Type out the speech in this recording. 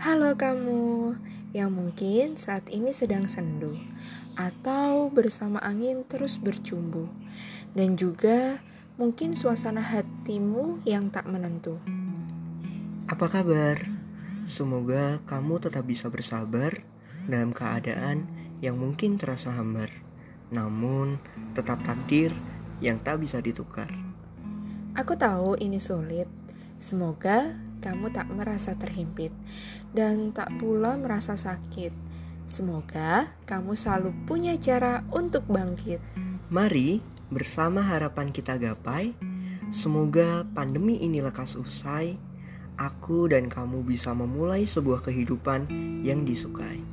Halo kamu yang mungkin saat ini sedang sendu atau bersama angin terus bercumbu dan juga mungkin suasana hatimu yang tak menentu. Apa kabar? Semoga kamu tetap bisa bersabar dalam keadaan yang mungkin terasa hambar, namun tetap takdir yang tak bisa ditukar. Aku tahu ini sulit. Semoga kamu tak merasa terhimpit dan tak pula merasa sakit. Semoga kamu selalu punya cara untuk bangkit. Mari bersama harapan kita gapai. Semoga pandemi ini lekas usai. Aku dan kamu bisa memulai sebuah kehidupan yang disukai.